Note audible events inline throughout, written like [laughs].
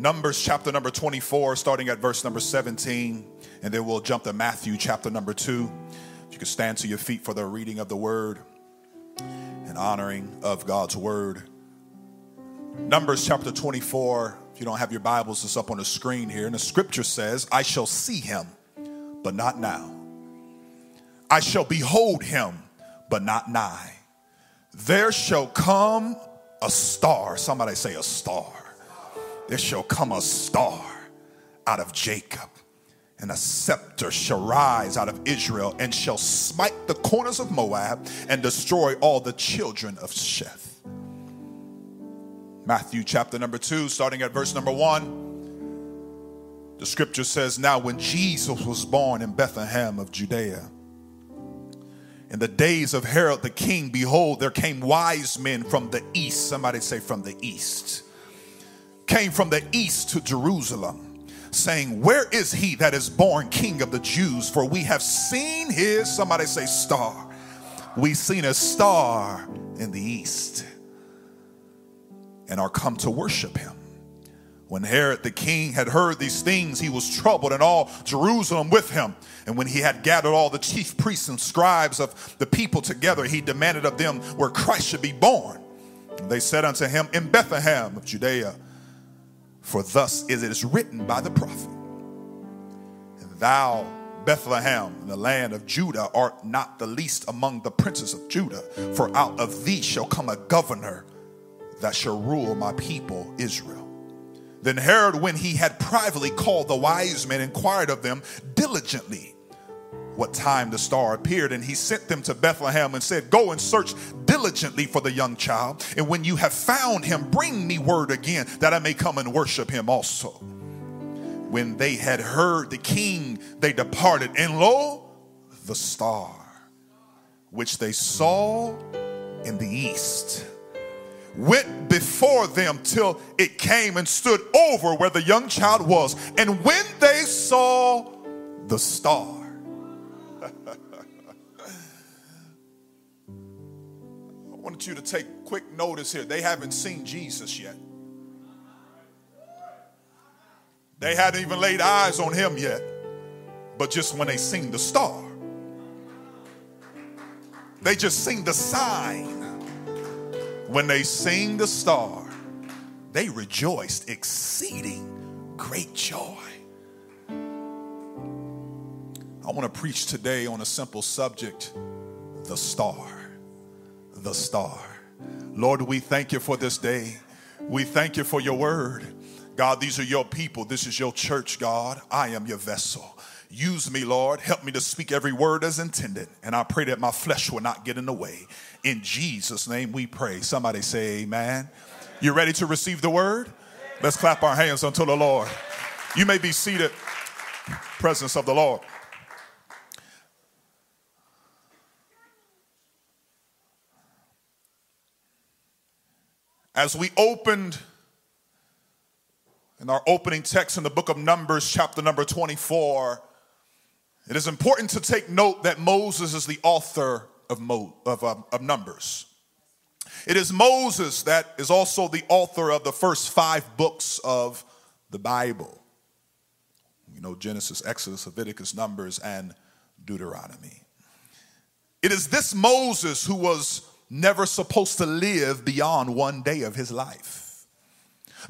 Numbers chapter number 24, starting at verse number 17, and then we'll jump to Matthew chapter number 2. If you could stand to your feet for the reading of the word and honoring of God's word. Numbers chapter 24, if you don't have your Bibles, it's up on the screen here. And the scripture says, I shall see him, but not now. I shall behold him, but not nigh. There shall come a star. Somebody say a star. There shall come a star out of Jacob, and a scepter shall rise out of Israel, and shall smite the corners of Moab and destroy all the children of Sheth. Matthew chapter number 2, starting at verse number 1. The scripture says, Now when Jesus was born in Bethlehem of Judea, in the days of Herod the king, behold, there came wise men from the east. Somebody say, from the east. Came from the east to Jerusalem, saying, Where is he that is born king of the Jews? For we have seen his, somebody say, star. We've seen a star in the east and are come to worship him. When Herod the king had heard these things, he was troubled, and all Jerusalem with him. And when he had gathered all the chief priests and scribes of the people together, he demanded of them where Christ should be born. And they said unto him, In Bethlehem of Judea, for thus is it written by the prophet. And thou, Bethlehem, in the land of Judah, art not the least among the princes of Judah, for out of thee shall come a governor that shall rule my people Israel. Then Herod, when he had privately called the wise men, inquired of them diligently what time the star appeared. And he sent them to Bethlehem and said, Go and search diligently for the young child. And when you have found him, bring me word again that I may come and worship him also. When they had heard the king, they departed. And lo, the star which they saw in the east went before them till it came and stood over where the young child was. And when they saw the star, want you to take quick notice here. They haven't seen Jesus yet. They hadn't even laid eyes on him yet. But just when they seen the star, they just seen the sign when they seen the star, they rejoiced exceeding great joy. I want to preach today on a simple subject the star. The star. Lord, we thank you for this day. We thank you for your word. God, these are your people. This is your church, God. I am your vessel. Use me, Lord. Help me to speak every word as intended. And I pray that my flesh will not get in the way. In Jesus' name we pray. Somebody say, Amen. You ready to receive the word? Let's clap our hands unto the Lord. You may be seated. Presence of the Lord. As we opened in our opening text in the book of Numbers, chapter number 24, it is important to take note that Moses is the author of, Mo, of, um, of Numbers. It is Moses that is also the author of the first five books of the Bible. You know, Genesis, Exodus, Leviticus, Numbers, and Deuteronomy. It is this Moses who was never supposed to live beyond one day of his life.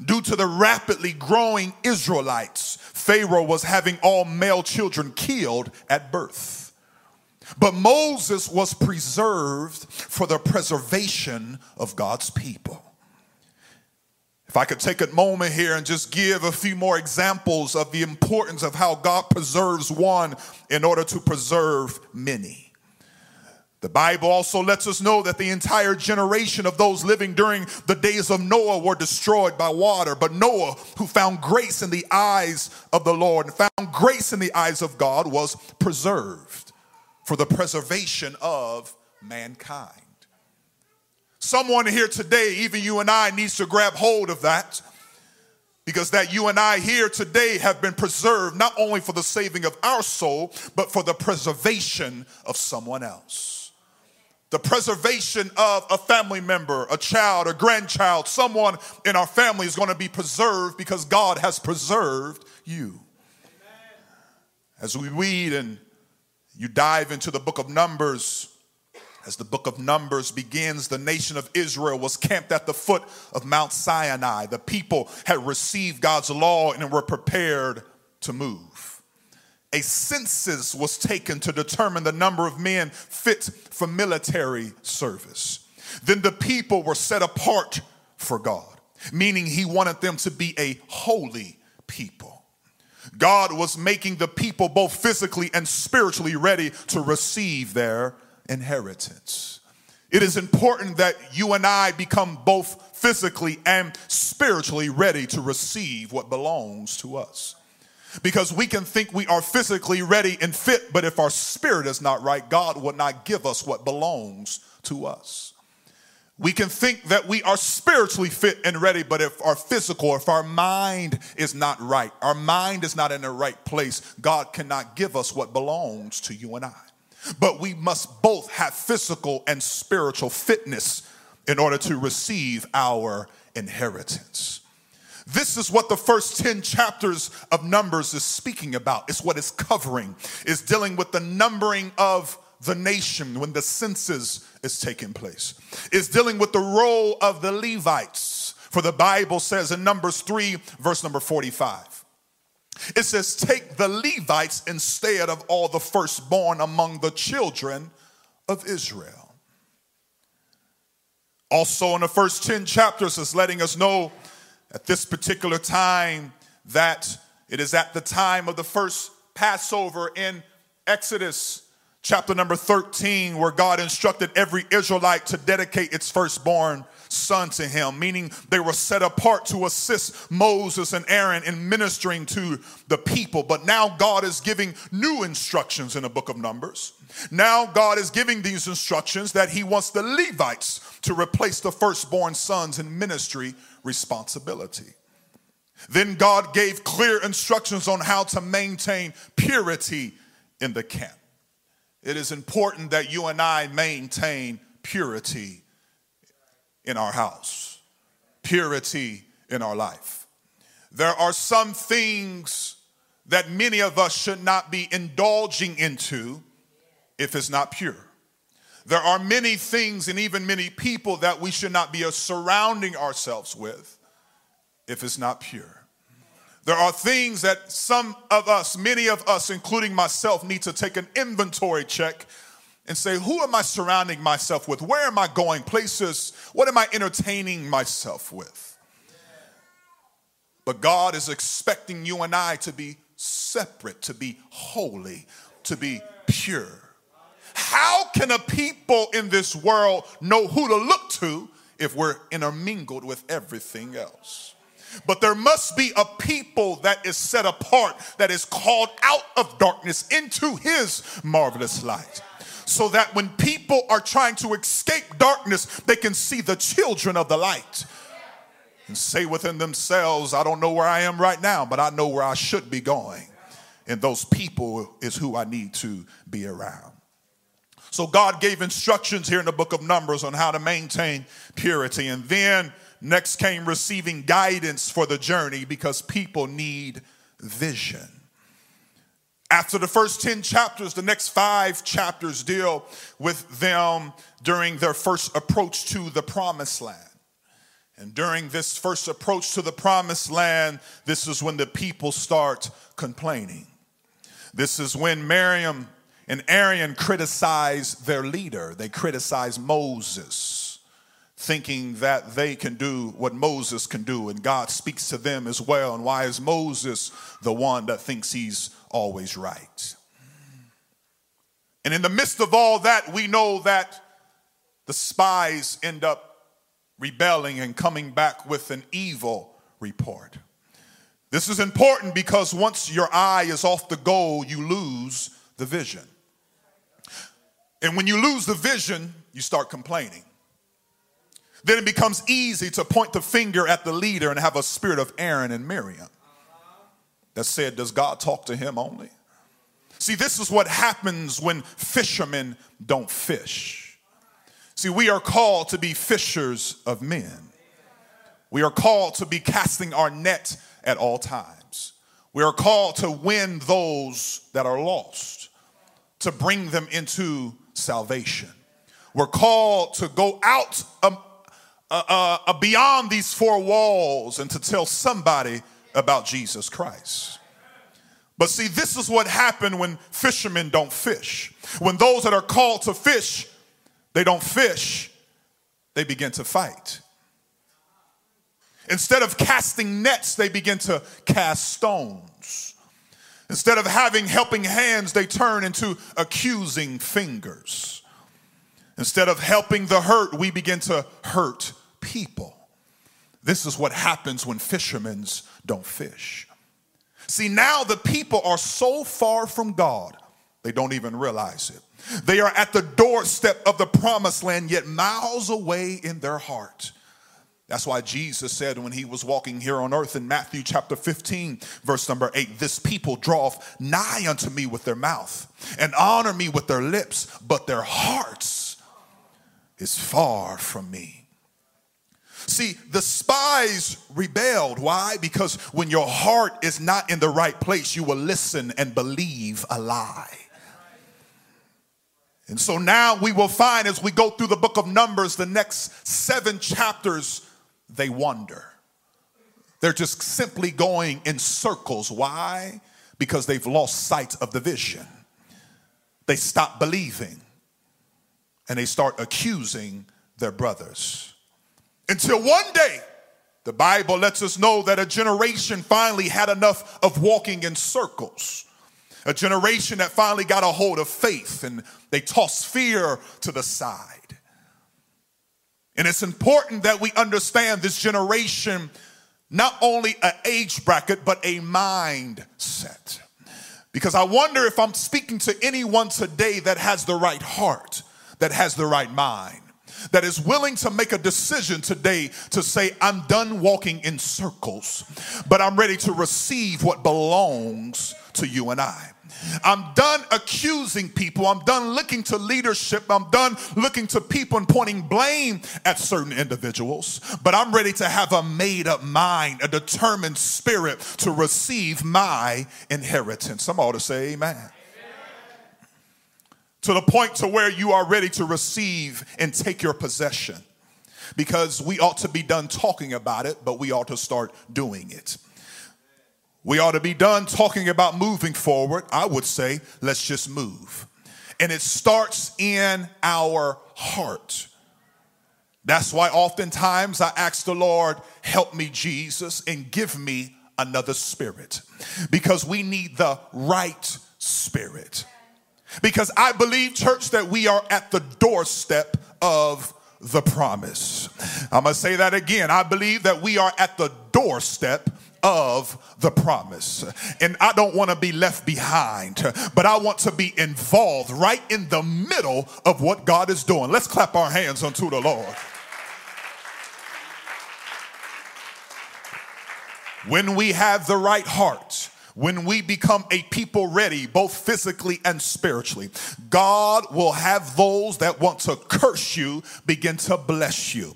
Due to the rapidly growing Israelites, Pharaoh was having all male children killed at birth. But Moses was preserved for the preservation of God's people. If I could take a moment here and just give a few more examples of the importance of how God preserves one in order to preserve many. The Bible also lets us know that the entire generation of those living during the days of Noah were destroyed by water. But Noah, who found grace in the eyes of the Lord and found grace in the eyes of God, was preserved for the preservation of mankind. Someone here today, even you and I, needs to grab hold of that because that you and I here today have been preserved not only for the saving of our soul, but for the preservation of someone else. The preservation of a family member, a child, a grandchild, someone in our family is going to be preserved because God has preserved you. As we read and you dive into the book of Numbers, as the book of Numbers begins, the nation of Israel was camped at the foot of Mount Sinai. The people had received God's law and were prepared to move. A census was taken to determine the number of men fit for military service. Then the people were set apart for God, meaning He wanted them to be a holy people. God was making the people both physically and spiritually ready to receive their inheritance. It is important that you and I become both physically and spiritually ready to receive what belongs to us. Because we can think we are physically ready and fit, but if our spirit is not right, God will not give us what belongs to us. We can think that we are spiritually fit and ready, but if our physical, if our mind is not right, our mind is not in the right place, God cannot give us what belongs to you and I. But we must both have physical and spiritual fitness in order to receive our inheritance. This is what the first 10 chapters of Numbers is speaking about. It's what it's covering. It's dealing with the numbering of the nation when the census is taking place. It's dealing with the role of the Levites. For the Bible says in Numbers 3, verse number 45. It says, Take the Levites instead of all the firstborn among the children of Israel. Also, in the first 10 chapters, is letting us know at this particular time that it is at the time of the first Passover in Exodus chapter number 13, where God instructed every Israelite to dedicate its firstborn son to him, meaning they were set apart to assist Moses and Aaron in ministering to the people. But now God is giving new instructions in the book of Numbers. Now God is giving these instructions that he wants the Levites to replace the firstborn sons in ministry responsibility. Then God gave clear instructions on how to maintain purity in the camp. It is important that you and I maintain purity in our house, purity in our life. There are some things that many of us should not be indulging into if it's not pure. There are many things and even many people that we should not be surrounding ourselves with if it's not pure. There are things that some of us, many of us, including myself, need to take an inventory check and say, Who am I surrounding myself with? Where am I going? Places, what am I entertaining myself with? But God is expecting you and I to be separate, to be holy, to be pure. How can a people in this world know who to look to if we're intermingled with everything else? But there must be a people that is set apart, that is called out of darkness into his marvelous light so that when people are trying to escape darkness, they can see the children of the light and say within themselves, I don't know where I am right now, but I know where I should be going. And those people is who I need to be around. So God gave instructions here in the book of Numbers on how to maintain purity. And then next came receiving guidance for the journey because people need vision. After the first 10 chapters, the next five chapters deal with them during their first approach to the promised land. And during this first approach to the promised land, this is when the people start complaining. This is when Miriam and Aaron criticize their leader. They criticize Moses, thinking that they can do what Moses can do. And God speaks to them as well. And why is Moses the one that thinks he's always right. And in the midst of all that, we know that the spies end up rebelling and coming back with an evil report. This is important because once your eye is off the goal, you lose the vision. And when you lose the vision, you start complaining. Then it becomes easy to point the finger at the leader and have a spirit of Aaron and Miriam that said, Does God talk to him only? See, this is what happens when fishermen don't fish. See, we are called to be fishers of men. We are called to be casting our net at all times. We are called to win those that are lost, to bring them into salvation. We're called to go out um, uh, uh, uh, beyond these four walls and to tell somebody about Jesus Christ. But see, this is what happened when fishermen don't fish. When those that are called to fish, they don't fish, they begin to fight. Instead of casting nets, they begin to cast stones. Instead of having helping hands, they turn into accusing fingers. Instead of helping the hurt, we begin to hurt people. This is what happens when fishermen don't fish. See, now the people are so far from God, they don't even realize it. They are at the doorstep of the promised land, yet miles away in their heart. That's why Jesus said when he was walking here on earth in Matthew chapter 15, verse number 8, this people draweth nigh unto me with their mouth and honor me with their lips, but their hearts is far from me. See, the spies rebelled. Why? Because when your heart is not in the right place, you will listen and believe a lie. And so now we will find as we go through the book of Numbers, the next seven chapters, they wonder. They're just simply going in circles. Why? Because they've lost sight of the vision. They stop believing and they start accusing their brothers. Until one day, the Bible lets us know that a generation finally had enough of walking in circles. A generation that finally got a hold of faith and they tossed fear to the side. And it's important that we understand this generation not only an age bracket, but a mindset. Because I wonder if I'm speaking to anyone today that has the right heart, that has the right mind that is willing to make a decision today to say, I'm done walking in circles, but I'm ready to receive what belongs to you and I. I'm done accusing people. I'm done looking to leadership. I'm done looking to people and pointing blame at certain individuals. But I'm ready to have a made up mind, a determined spirit to receive my inheritance. Some ought to say amen to the point to where you are ready to receive and take your possession. Because we ought to be done talking about it but we ought to start doing it. We ought to be done talking about moving forward. I would say let's just move. And it starts in our heart. That's why oftentimes i ask the lord help me jesus and give me another spirit. Because we need the right spirit because I believe, church, that we are at the doorstep of the promise. I'm going to say that again. I believe that we are at the doorstep of the promise. And I don't want to be left behind, but I want to be involved right in the middle of what God is doing. Let's clap our hands unto the Lord. When we have the right heart, when we become a people ready, both physically and spiritually, God will have those that want to curse you begin to bless you.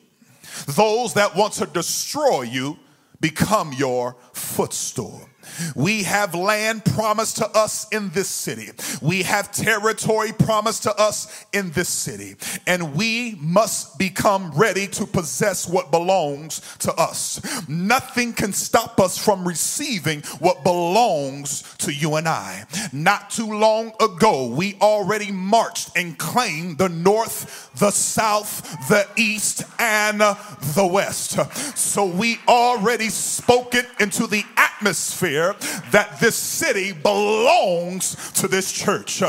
Those that want to destroy you become your footstool. We have land promised to us in this city. We have territory promised to us in this city. And we must become ready to possess what belongs to us. Nothing can stop us from receiving what belongs to you and I. Not too long ago, we already marched and claimed the north, the south, the east, and the west. So we already spoke it into the atmosphere that this city belongs to this church.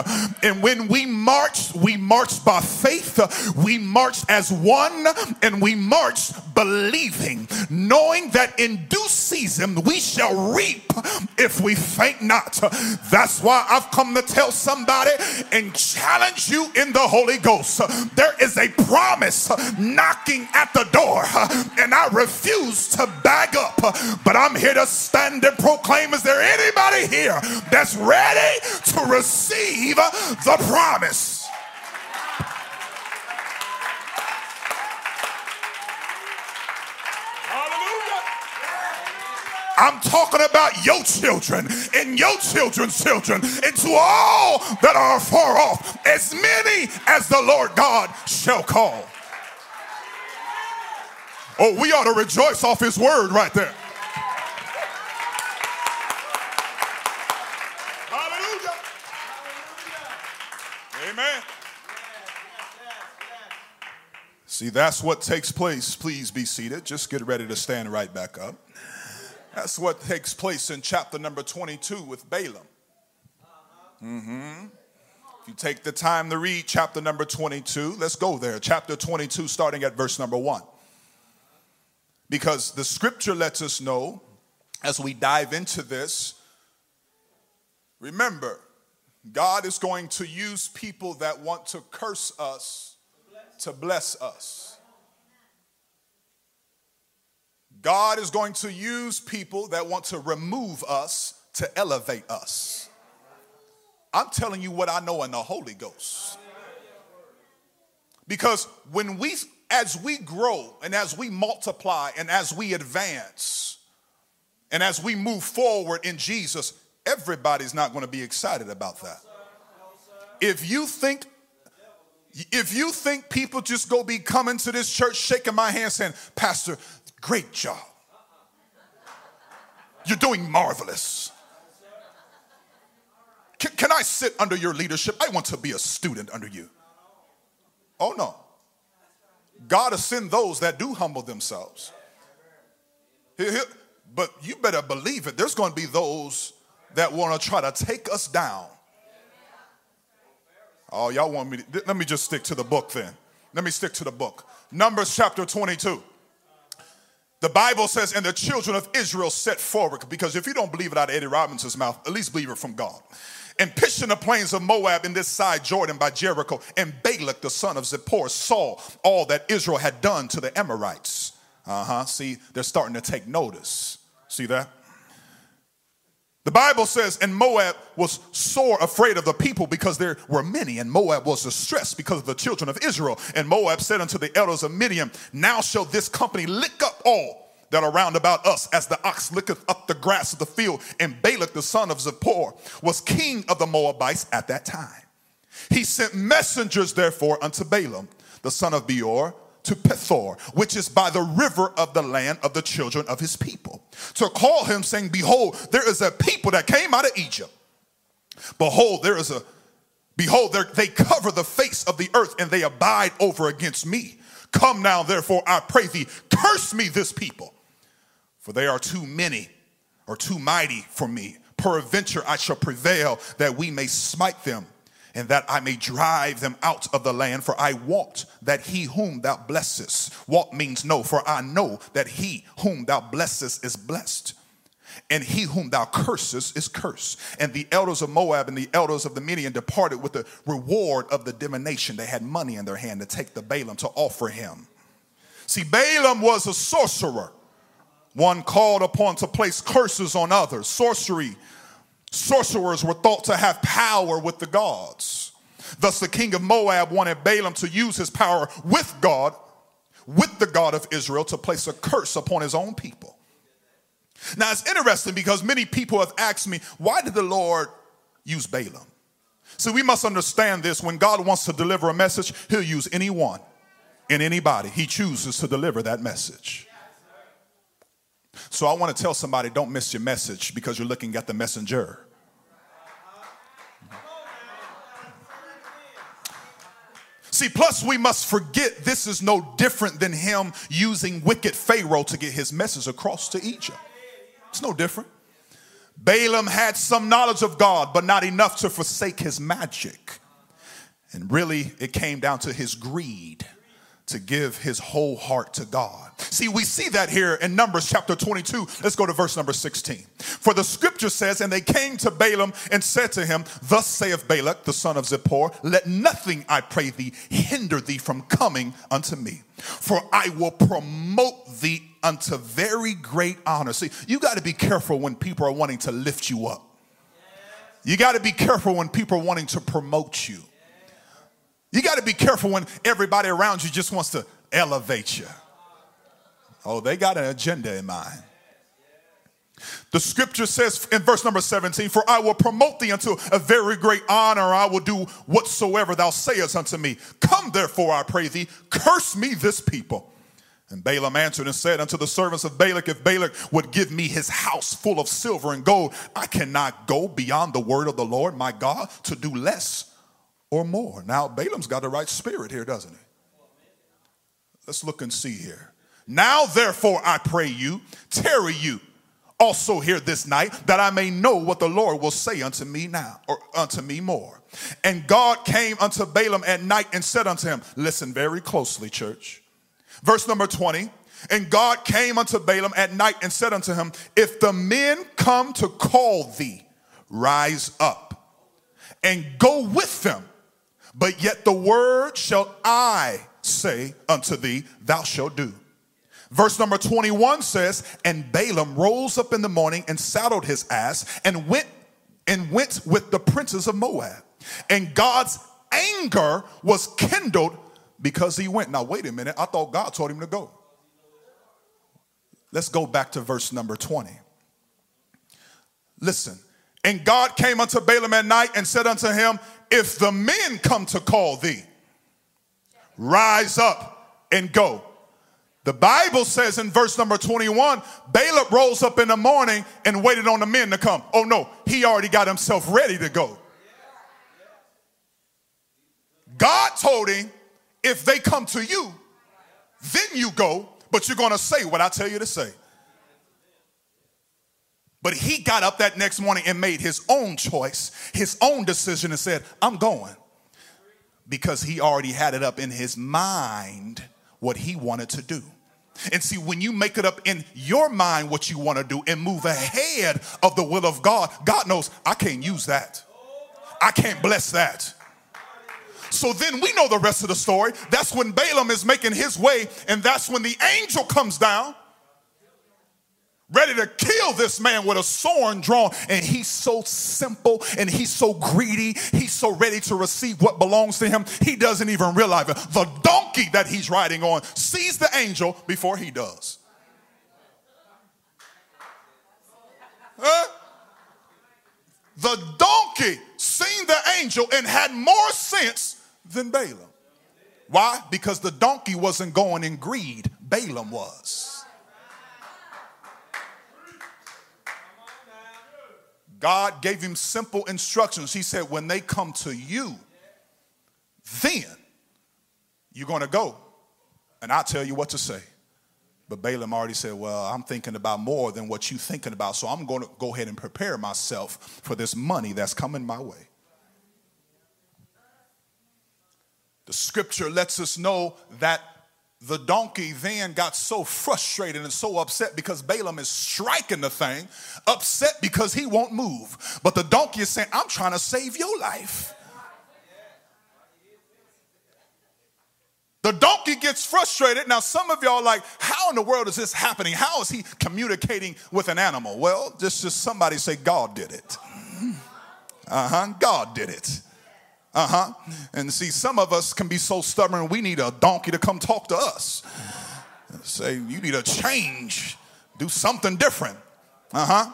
And when we marched, we marched by faith, we marched as one, and we marched believing, knowing that in due season we shall reap if we faint not. That's why I've come to tell somebody and challenge you in the Holy Ghost. There is a promise knocking at the door, and I refuse to bag up, but I'm here to stand and proclaim name, is there anybody here that's ready to receive the promise? I'm talking about your children and your children's children and to all that are far off, as many as the Lord God shall call. Oh, we ought to rejoice off his word right there. Hallelujah. Amen. See, that's what takes place. Please be seated. Just get ready to stand right back up. That's what takes place in chapter number 22 with Balaam. Mm-hmm. If you take the time to read chapter number 22, let's go there. Chapter 22, starting at verse number 1. Because the scripture lets us know as we dive into this, remember, God is going to use people that want to curse us to bless us. God is going to use people that want to remove us to elevate us. I'm telling you what I know in the Holy Ghost. Because when we, as we grow and as we multiply and as we advance and as we move forward in Jesus, everybody's not going to be excited about that. If you think if you think people just go be coming to this church, shaking my hand, saying, Pastor, great job. You're doing marvelous. Can, can, I sit under your leadership? I want to be a student under you. Oh, no. God has sent those that do humble themselves. But you better believe it. There's going to be those that want to try to take us down Oh, y'all want me to, let me just stick to the book then. Let me stick to the book. Numbers chapter 22. The Bible says, and the children of Israel set forward, because if you don't believe it out of Eddie Robinson's mouth, at least believe it from God. And pitched in the plains of Moab in this side Jordan by Jericho, and Balak the son of Zippor saw all that Israel had done to the Amorites. Uh huh. See, they're starting to take notice. See that? The Bible says, and Moab was sore afraid of the people because there were many, and Moab was distressed because of the children of Israel. And Moab said unto the elders of Midian, Now shall this company lick up all that are round about us, as the ox licketh up the grass of the field. And Balak the son of Zippor was king of the Moabites at that time. He sent messengers, therefore, unto Balaam, the son of Beor, to Pethor, which is by the river of the land of the children of his people, to call him, saying, Behold, there is a people that came out of Egypt. Behold, there is a Behold, they cover the face of the earth and they abide over against me. Come now, therefore, I pray thee, curse me this people, for they are too many or too mighty for me. Peradventure I shall prevail that we may smite them and that I may drive them out of the land. For I wot that he whom thou blessest, what means no, for I know that he whom thou blessest is blessed. And he whom thou cursest is cursed. And the elders of Moab and the elders of the Midian departed with the reward of the divination. They had money in their hand to take the Balaam to offer him. See, Balaam was a sorcerer, one called upon to place curses on others. Sorcery sorcerers were thought to have power with the gods. Thus, the king of Moab wanted Balaam to use his power with God, with the God of Israel, to place a curse upon his own people. Now, it's interesting because many people have asked me, why did the Lord use Balaam? See, we must understand this. When God wants to deliver a message, he'll use anyone and anybody. He chooses to deliver that message. So I want to tell somebody don't miss your message because you're looking at the messenger. See, plus we must forget this is no different than him using wicked Pharaoh to get his message across to Egypt. It's no different. Balaam had some knowledge of God, but not enough to forsake his magic. And really, it came down to his greed to give his whole heart to God. See, we see that here in Numbers chapter 22. Let's go to verse number 16. For the scripture says, And they came to Balaam and said to him, Thus saith Balak, the son of Zippor, Let nothing, I pray thee, hinder thee from coming unto me, for I will promote thee unto very great honor. See, you got to be careful when people are wanting to lift you up. You got to be careful when people are wanting to promote you. You got to be careful when everybody around you just wants to elevate you. Oh, they got an agenda in mind. The scripture says in verse number 17, For I will promote thee unto a very great honor. I will do whatsoever thou sayest unto me. Come therefore, I pray thee, curse me this people. And Balaam answered and said unto the servants of Balak, If Balak would give me his house full of silver and gold, I cannot go beyond the word of the Lord my God to do less or more. Now, Balaam's got the right spirit here, doesn't he? Let's look and see here. Now, therefore, I pray you, tarry you also here this night, that I may know what the Lord will say unto me now, or unto me more. And God came unto Balaam at night and said unto him, Listen very closely, church. Verse number 20. And God came unto Balaam at night and said unto him, If the men come to call thee, rise up and go with them. But yet the word shall I say unto thee, Thou shalt do. Verse number 21 says, And Balaam rose up in the morning and saddled his ass and went and went with the princes of Moab. And God's anger was kindled because he went. Now, wait a minute. I thought God told him to go. Let's go back to verse number 20. Listen. And God came unto Balaam at night and said unto him, If the men come to call thee, rise up and go. The Bible says in verse number 21 Balaam rose up in the morning and waited on the men to come. Oh no, he already got himself ready to go. God told him, if they come to you, then you go, but you're going to say what I tell you to say. But he got up that next morning and made his own choice, his own decision, and said, I'm going. Because he already had it up in his mind what he wanted to do. And see, when you make it up in your mind what you want to do and move ahead of the will of God, God knows I can't use that. I can't bless that. So then we know the rest of the story. That's when Balaam is making his way, and that's when the angel comes down ready to kill this man with a sword drawn. And he's so simple and he's so greedy. He's so ready to receive what belongs to him. He doesn't even realize it. The donkey that he's riding on sees the angel before he does. Huh? The donkey seen the angel and had more sense than Balaam. Why? Because the donkey wasn't going in greed, Balaam was. God gave him simple instructions. He said, when they come to you, then you're going to go. And I'll tell you what to say. But Balaam already said, Well, I'm thinking about more than what you're thinking about. So I'm going to go ahead and prepare myself for this money that's coming my way. The scripture lets us know that the donkey then got so frustrated and so upset because Balaam is striking the thing, upset because he won't move. But the donkey is saying, I'm trying to save your life. The donkey gets frustrated. Now, some of y'all like, how in the world is this happening? How is he communicating with an animal? Well, just, just somebody say, God did it. Uh huh. God did it. Uh huh. And see, some of us can be so stubborn, we need a donkey to come talk to us. Say, you need a change, do something different. Uh huh.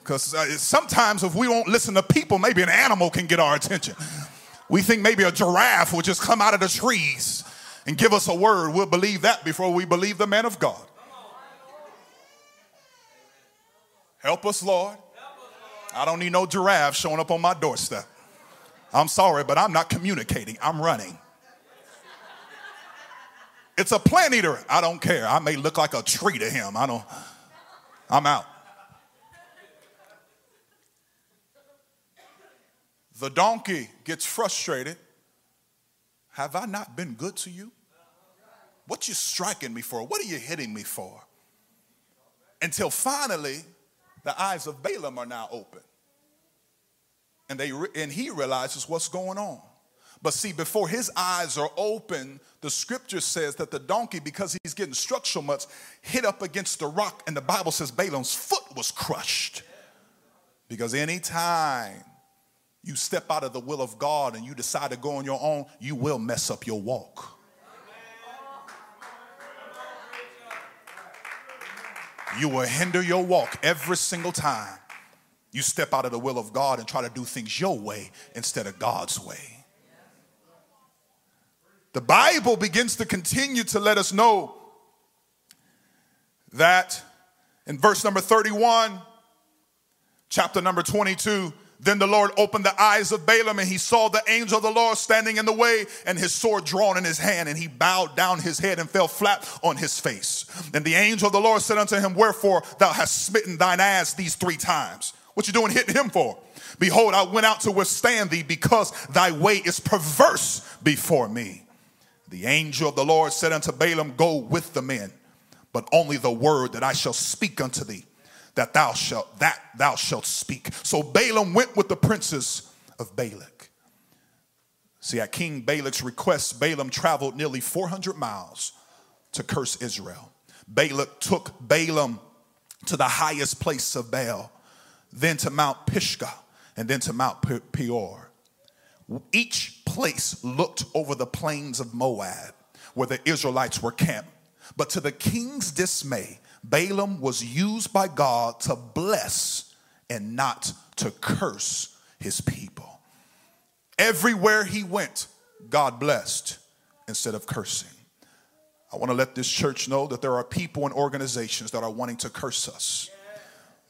Because sometimes if we won't listen to people, maybe an animal can get our attention. We think maybe a giraffe will just come out of the trees and give us a word. We'll believe that before we believe the man of God. Help us, Lord. I don't need no giraffe showing up on my doorstep. I'm sorry, but I'm not communicating. I'm running. It's a plant eater. I don't care. I may look like a tree to him. I don't, I'm out. The donkey gets frustrated. Have I not been good to you? What you striking me for? What are you hitting me for? Until finally, the eyes of Balaam are now open and they and he realizes what's going on. But see, before his eyes are open, the scripture says that the donkey, because he's getting struck so much, hit up against the rock, and the Bible says Balaam's foot was crushed. Because anytime you step out of the will of God and you decide to go on your own, you will mess up your walk. you will hinder your walk every single time you step out of the will of God and try to do things your way instead of God's way. The Bible begins to continue to let us know that in verse number 31, chapter number 22, then the Lord opened the eyes of Balaam, and he saw the angel of the Lord standing in the way, and his sword drawn in his hand, and he bowed down his head and fell flat on his face. And the angel of the Lord said unto him, Wherefore thou hast smitten thine ass these three times? What you doing hitting him for? Behold, I went out to withstand thee because thy way is perverse before me. The angel of the Lord said unto Balaam, Go with the men, but only the word that I shall speak unto thee that thou shalt that thou shalt speak. So Balaam went with the princes of Balak. See, at King Balak's request, Balaam traveled nearly 400 miles to curse Israel. Balak took Balaam to the highest place of Baal, then to Mount Pisgah, and then to Mount Peor. Each place looked over the plains of Moab where the Israelites were camped. But to the king's dismay, Balaam was used by God to bless and not to curse his people. Everywhere he went, God blessed instead of cursing. I want to let this church know that there are people and organizations that are wanting to curse us.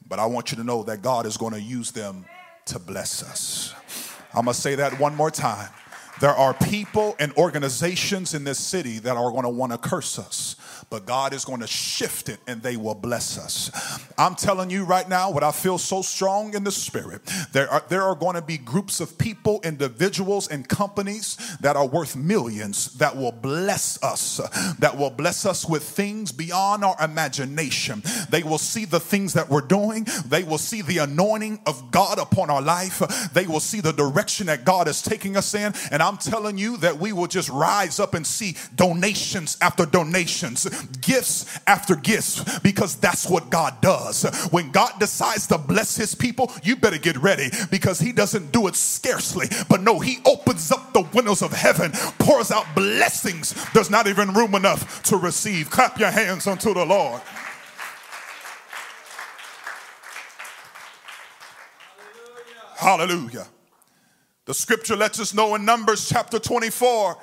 But I want you to know that God is going to use them to bless us. I'm going to say that one more time. There are people and organizations in this city that are going to want to curse us but God is going to shift it and they will bless us. I'm telling you right now what I feel so strong in the spirit. There are, there are going to be groups of people, individuals, and companies that are worth millions that will bless us, that will bless us with things beyond our imagination. They will see the things that we're doing, they will see the anointing of God upon our life, they will see the direction that God is taking us in. And I'm telling you that we will just rise up and see donations after donations, gifts after gifts because that's what God does. When God decides to bless his people, you better get ready because he doesn't do it scarcely, but no, he opens up the windows of heaven, pours out blessings. There's not even room enough to receive. Clap your hands unto the Lord. Hallelujah. The scripture lets us know in Numbers chapter 24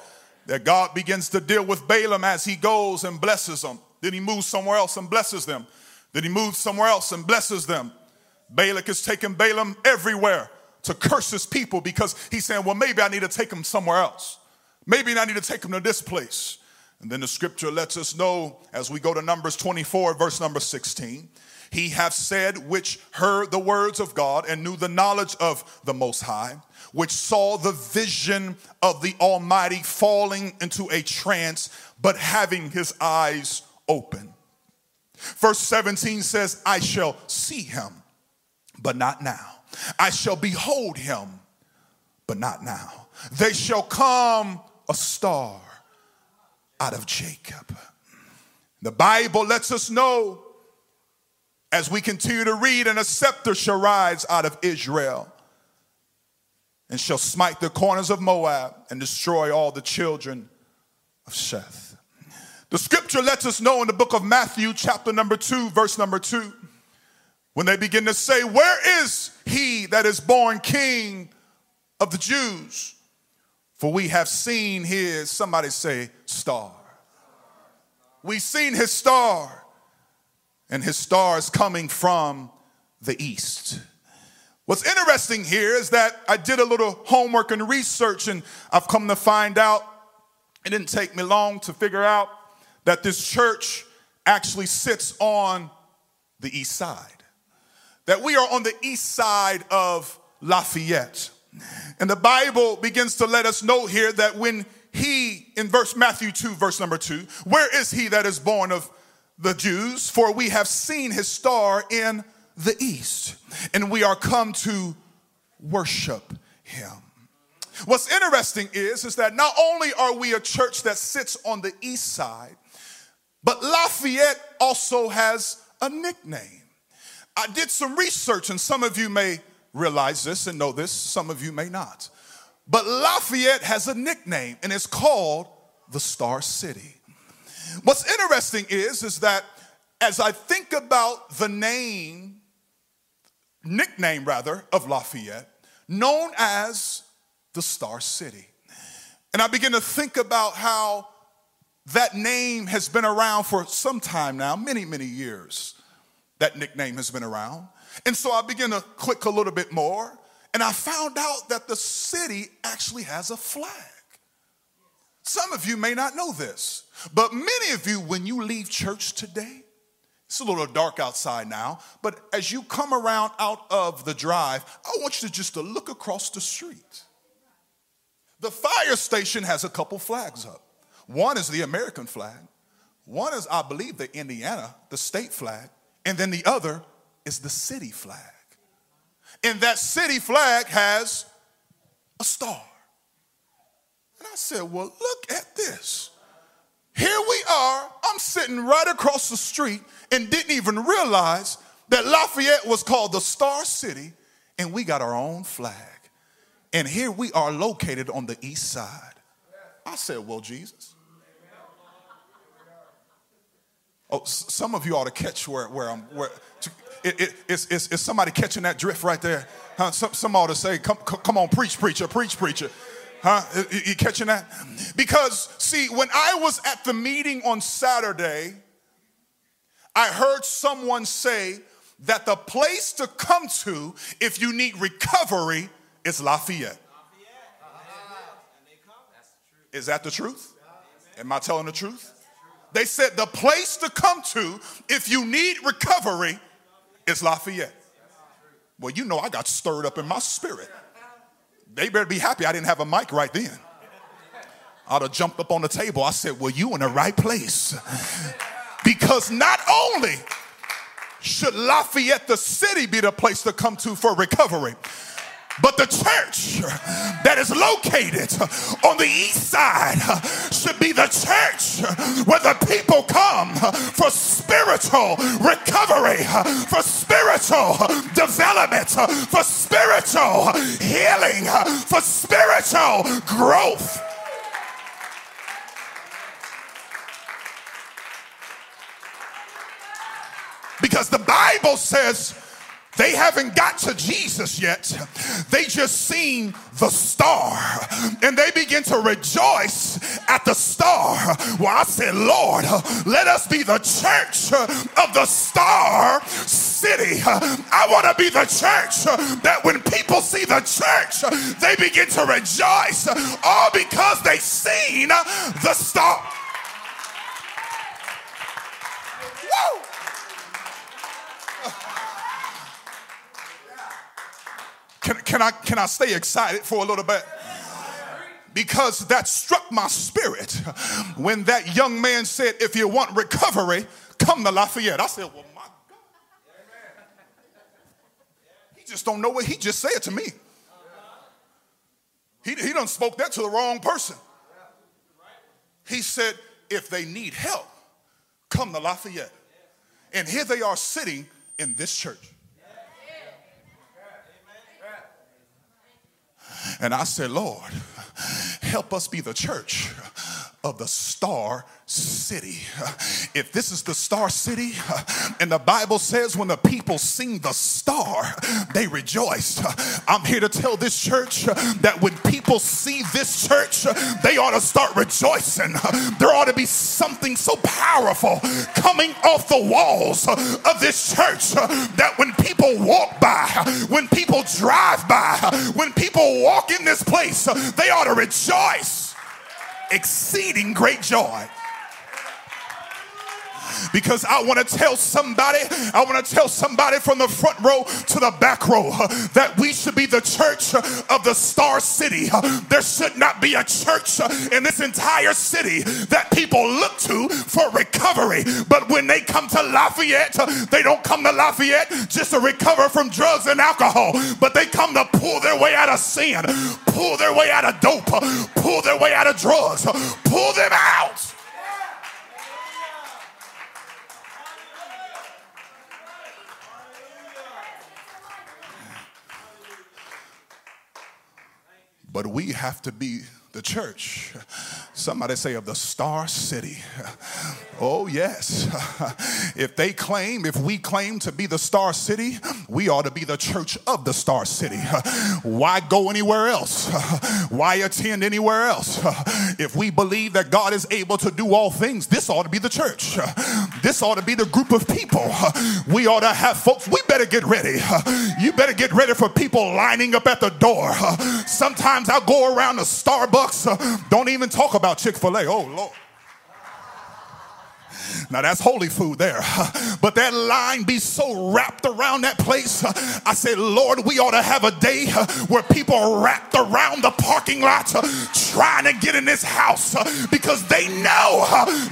that God begins to deal with Balaam as he goes and blesses them. Then he moves somewhere else and blesses them. Then he moves somewhere else and blesses them. Balak is taking Balaam everywhere to curse his people because he's saying, well, maybe I need to take him somewhere else. Maybe I need to take him to this place. And then the scripture lets us know as we go to Numbers 24, verse number 16, he hath said, which heard the words of God and knew the knowledge of the Most High, which saw the vision of the Almighty falling into a trance, but having his eyes open. Verse 17 says, I shall see him, but not now. I shall behold him, but not now. They shall come a star out of Jacob. The Bible lets us know as we continue to read, and a scepter shall rise out of Israel and shall smite the corners of Moab and destroy all the children of Sheth. The scripture lets us know in the book of Matthew, chapter number two, verse number two, when they begin to say, Where is he that is born king of the Jews? For we have seen his, somebody say, star. We've seen his star, and his star is coming from the east. What's interesting here is that I did a little homework and research, and I've come to find out it didn't take me long to figure out that this church actually sits on the east side. That we are on the east side of Lafayette. And the Bible begins to let us know here that when he, in verse Matthew 2, verse number 2, where is he that is born of the Jews? For we have seen his star in the east, and we are come to worship him. What's interesting is, is that not only are we a church that sits on the east side, but Lafayette also has a nickname. I did some research, and some of you may realize this and know this, some of you may not. But Lafayette has a nickname, and it's called the Star City. What's interesting is, is that as I think about the name, nickname rather, of Lafayette, known as the Star City, and I begin to think about how that name has been around for some time now, many, many years. That nickname has been around. And so I began to click a little bit more, and I found out that the city actually has a flag. Some of you may not know this, but many of you, when you leave church today, it's a little dark outside now, but as you come around out of the drive, I want you to just to look across the street. The fire station has a couple flags up. One is the American flag. One is, I believe, the Indiana, the state flag. And then the other is the city flag. And that city flag has a star. And I said, Well, look at this. Here we are. I'm sitting right across the street and didn't even realize that Lafayette was called the Star City, and we got our own flag. And here we are located on the east side. I said, Well, Jesus. Oh, some of you ought to catch where, where I'm. Where, it, it, it's, it's, it's, somebody catching that drift right there. Huh? Some, some ought to say, come, come on, preach, preacher, preach, preacher. Huh? You catching that? Because, see, when I was at the meeting on Saturday, I heard someone say that the place to come to if you need recovery is Lafayette. Is that the truth? Am I telling the truth? They said the place to come to if you need recovery is Lafayette. Well, you know, I got stirred up in my spirit. They better be happy I didn't have a mic right then. I'd have jumped up on the table. I said, Well, you in the right place. Because not only should Lafayette, the city, be the place to come to for recovery, but the church that is located on the east side should be the church where the people come for spiritual recovery, for spiritual development, for spiritual healing, for spiritual growth. Because the Bible says they haven't got to Jesus yet. They just seen the star and they begin to rejoice at the star. Well, I said, Lord, let us be the church of the star city. I want to be the church that when people see the church, they begin to rejoice all because they seen the star. Woo! Can, can, I, can I stay excited for a little bit? Because that struck my spirit when that young man said, If you want recovery, come to Lafayette. I said, Well, my God. He just don't know what he just said to me. He, he done spoke that to the wrong person. He said, If they need help, come to Lafayette. And here they are sitting in this church. And I said, Lord, help us be the church of the star city. If this is the star city, and the Bible says when the people sing the star, they rejoiced. I'm here to tell this church that when people see this church, they ought to start rejoicing. There ought to be something so powerful coming off the walls of this church that when people walk by, when people drive by, when people walk in this place, they ought to rejoice exceeding great joy because I want to tell somebody, I want to tell somebody from the front row to the back row uh, that we should be the church of the Star City. Uh, there should not be a church uh, in this entire city that people look to for recovery. But when they come to Lafayette, they don't come to Lafayette just to recover from drugs and alcohol, but they come to pull their way out of sin, pull their way out of dope, pull their way out of drugs, pull them out. But we have to be the church. Somebody say of the star city. Oh, yes. if they claim, if we claim to be the Star City, we ought to be the church of the Star City. Why go anywhere else? Why attend anywhere else? If we believe that God is able to do all things, this ought to be the church. This ought to be the group of people. We ought to have folks, we better get ready. You better get ready for people lining up at the door. Sometimes I'll go around to Starbucks, don't even talk about Chick fil A. Oh, Lord. Now that's holy food there. [laughs] But that line be so wrapped around that place. I said, Lord, we ought to have a day where people are wrapped around the parking lot trying to get in this house because they know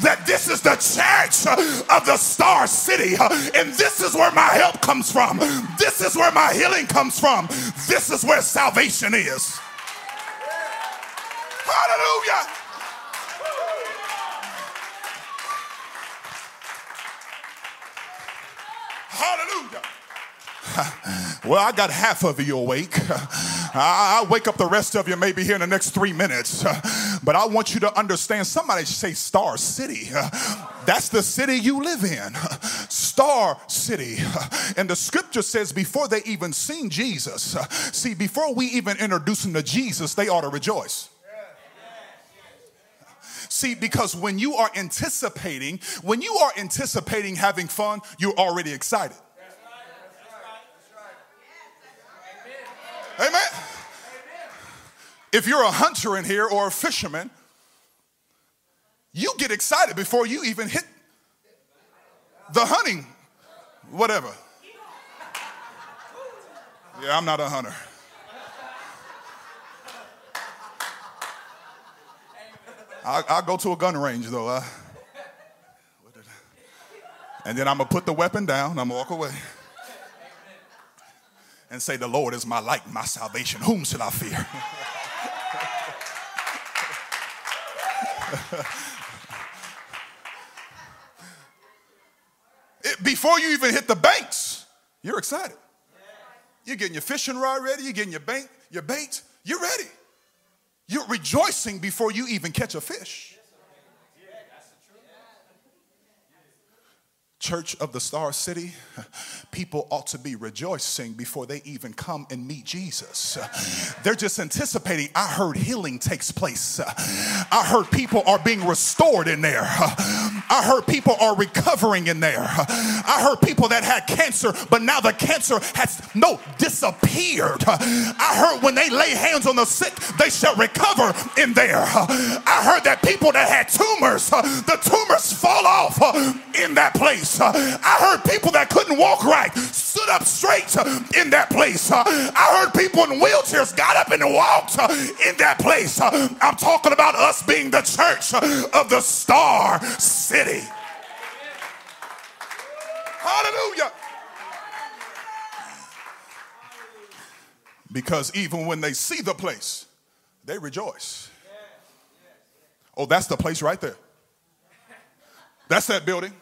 that this is the church of the Star City. And this is where my help comes from. This is where my healing comes from. This is where salvation is. Hallelujah. Hallelujah. [laughs] Well, I got half of you awake. [laughs] I'll wake up the rest of you maybe here in the next three minutes. [laughs] But I want you to understand somebody say Star City. That's the city you live in. Star City. And the scripture says before they even seen Jesus, see, before we even introduce them to Jesus, they ought to rejoice. See, because when you are anticipating, when you are anticipating having fun, you're already excited. Amen. If you're a hunter in here or a fisherman, you get excited before you even hit the hunting, whatever. Yeah, I'm not a hunter. I'll, I'll go to a gun range though. Uh, and then I'm gonna put the weapon down. I'm gonna walk away and say, "The Lord is my light, my salvation. Whom should I fear?" [laughs] it, before you even hit the banks, you're excited. You're getting your fishing rod ready. You're getting your. Your bait. You're ready. You're rejoicing before you even catch a fish. Church of the Star City, [laughs] people ought to be rejoicing before they even come and meet Jesus. They're just anticipating. I heard healing takes place. I heard people are being restored in there. I heard people are recovering in there. I heard people that had cancer, but now the cancer has no disappeared. I heard when they lay hands on the sick, they shall recover in there. I heard that people that had tumors, the tumors fall off in that place. Uh, I heard people that couldn't walk right stood up straight uh, in that place. Uh, I heard people in wheelchairs got up and walked in that place. I'm talking about us being the church of the Star City. Hallelujah. Because even when they see the place, they rejoice. Oh, that's the place right there. That's that building.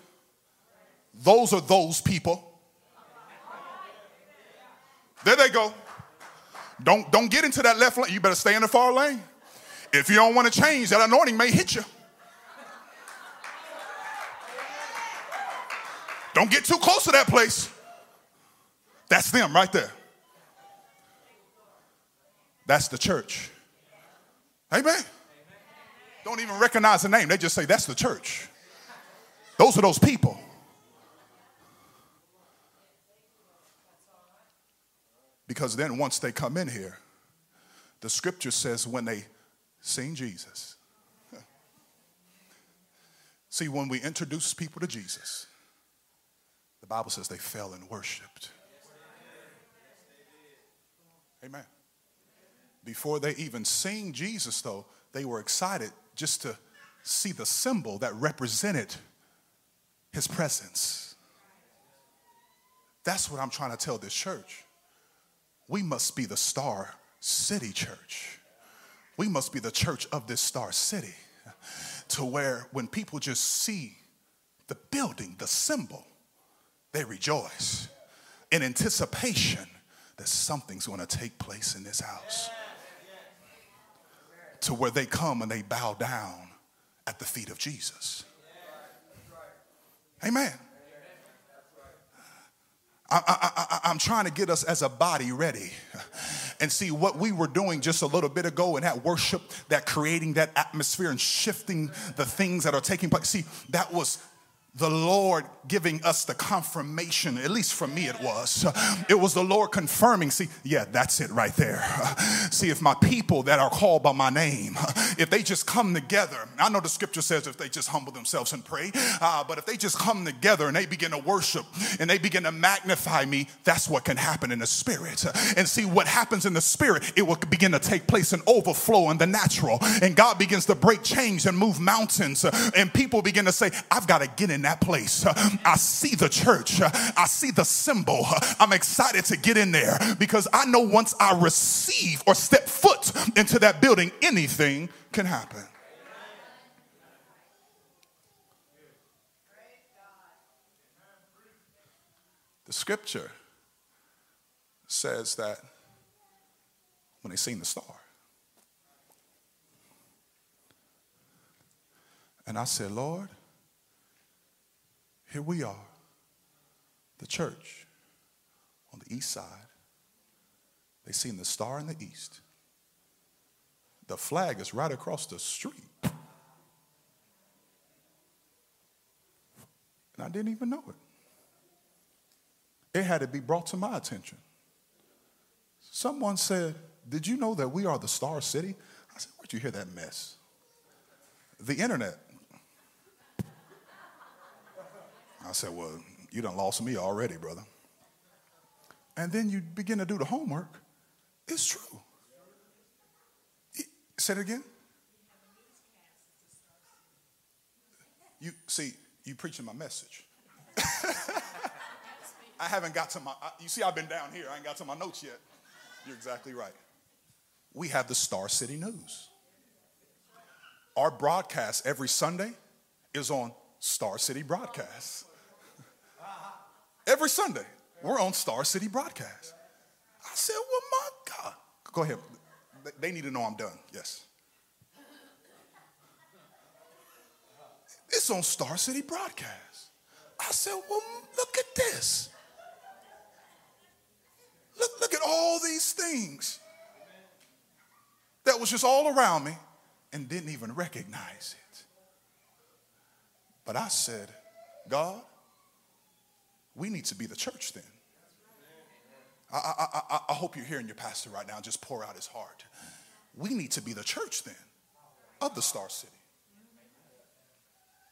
Those are those people. There they go. Don't, don't get into that left lane. You better stay in the far lane. If you don't want to change, that anointing may hit you. Don't get too close to that place. That's them right there. That's the church. Amen. Don't even recognize the name. They just say, that's the church. Those are those people. Because then once they come in here, the scripture says when they sing Jesus. [laughs] See, when we introduce people to Jesus, the Bible says they fell and worshiped. Amen. Before they even sing Jesus, though, they were excited just to see the symbol that represented his presence. That's what I'm trying to tell this church we must be the Star City Church. We must be the church of this Star City to where when people just see the building, the symbol, they rejoice in anticipation that something's going to take place in this house. To where they come and they bow down at the feet of Jesus. Amen. I, am trying to get us as a body ready and see what we were doing just a little bit ago in that worship, that creating that atmosphere and shifting the things that are taking place. See, that was the Lord giving us the confirmation, at least for me it was. It was the Lord confirming, see, yeah, that's it right there. See, if my people that are called by my name, if they just come together, I know the scripture says if they just humble themselves and pray, uh, but if they just come together and they begin to worship and they begin to magnify me, that's what can happen in the spirit. And see, what happens in the spirit, it will begin to take place and overflow in the natural. And God begins to break chains and move mountains. And people begin to say, I've got to get in that place. I see the church. I see the symbol. I'm excited to get in there because I know once I receive or step foot into that building, anything can happen. The scripture says that when they seen the star, and I said, Lord, here we are, the church on the east side. They seen the star in the east. The flag is right across the street. And I didn't even know it. It had to be brought to my attention. Someone said, Did you know that we are the Star City? I said, Where'd you hear that mess? The internet I said, Well, you done lost me already, brother. And then you begin to do the homework. It's true. Say it again. You see, you preaching my message. [laughs] I haven't got to my, you see, I've been down here. I ain't got to my notes yet. You're exactly right. We have the Star City News. Our broadcast every Sunday is on Star City Broadcast. Every Sunday, we're on Star City broadcast. I said, Well, my God. Go ahead. They need to know I'm done. Yes. It's on Star City broadcast. I said, Well, look at this. Look, look at all these things that was just all around me and didn't even recognize it. But I said, God, we need to be the church then. I, I, I, I hope you're hearing your pastor right now just pour out his heart. We need to be the church then of the Star City.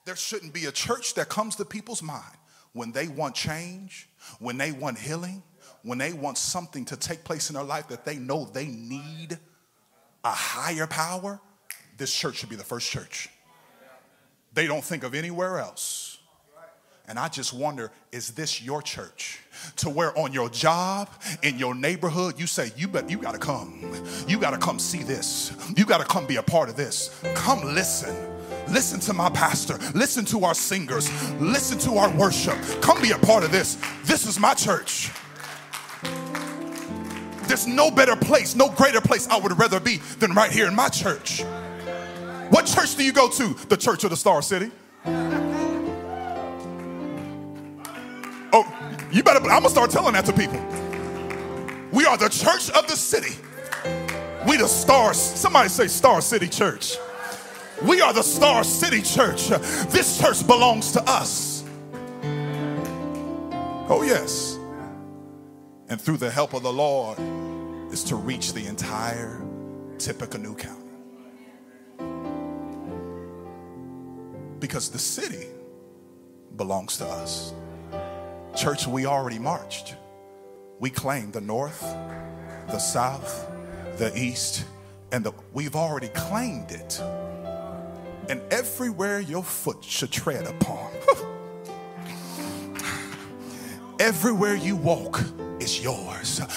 There shouldn't be a church that comes to people's mind when they want change, when they want healing, when they want something to take place in their life that they know they need a higher power. This church should be the first church. They don't think of anywhere else. And I just wonder is this your church? To where on your job, in your neighborhood, you say, You bet you gotta come. You gotta come see this. You gotta come be a part of this. Come listen. Listen to my pastor. Listen to our singers. Listen to our worship. Come be a part of this. This is my church. There's no better place, no greater place I would rather be than right here in my church. What church do you go to? The Church of the Star City. You better, I'm gonna start telling that to people. We are the church of the city. We the stars. Somebody say Star City Church. We are the Star City Church. This church belongs to us. Oh, yes. And through the help of the Lord is to reach the entire Tippecanoe County. Because the city belongs to us. Church, we already marched. We claimed the north, the south, the east, and the, we've already claimed it. And everywhere your foot should tread upon, [laughs] everywhere you walk is yours.